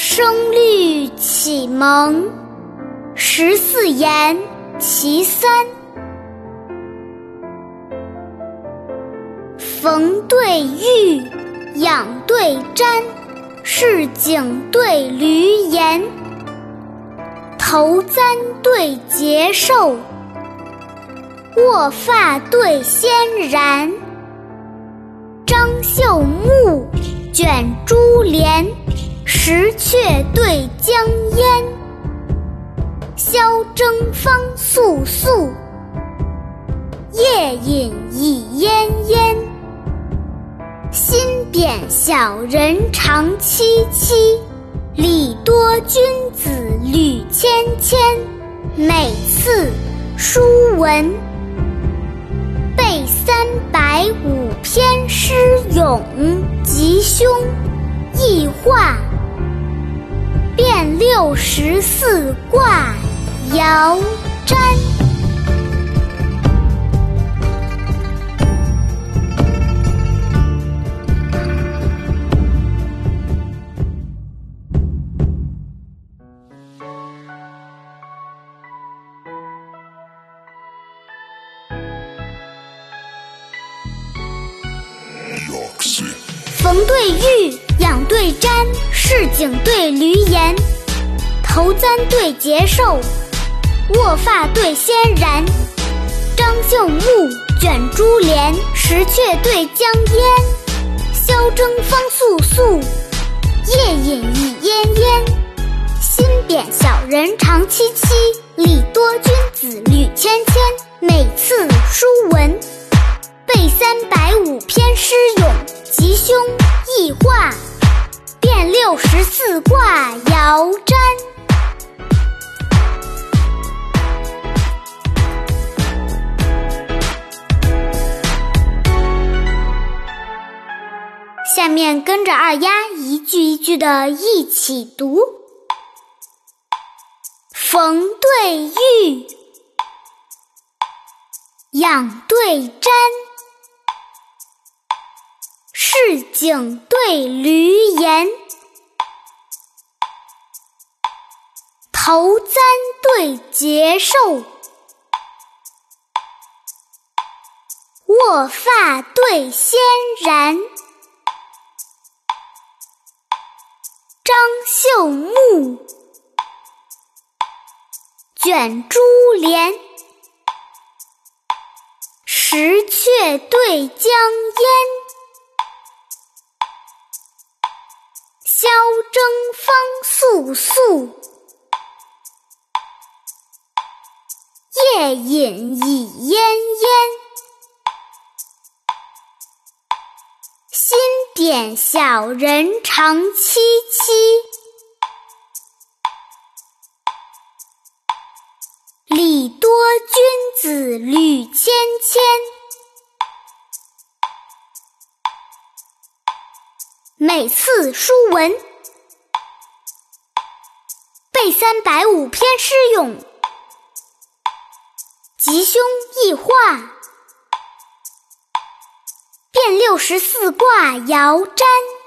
声律启蒙，十四言其三。逢对玉，仰对瞻，市井对闾阎，头簪对结寿，卧发对仙然。张绣幕，卷珠帘。石阙对江烟，箫征方簌簌，夜饮已烟烟。心贬小人长戚戚，礼多君子履谦谦。每次书文，背三百五篇诗咏，吉凶易化。变六十四卦爻占。逢对玉，仰对瞻。市井对闾阎，头簪对结寿，卧发对仙然。张绣幕，卷珠帘，石阙对江烟。箫征方簌簌，夜饮已烟烟。心贬小人长戚戚，礼多君子履谦谦。每次书文，背三百五篇诗咏，吉凶易画。变六十四卦爻占。下面跟着二丫一句一句的一起读：逢对玉，仰对瞻。市井对闾阎，头簪对结寿，卧发对仙然。张绣幕，卷珠帘，石阙对江烟。箫征方素素，夜饮已烟烟。见小人长戚戚，礼多君子履谦谦。每次书文，背三百五篇诗咏，吉凶易画，变六十四卦爻占。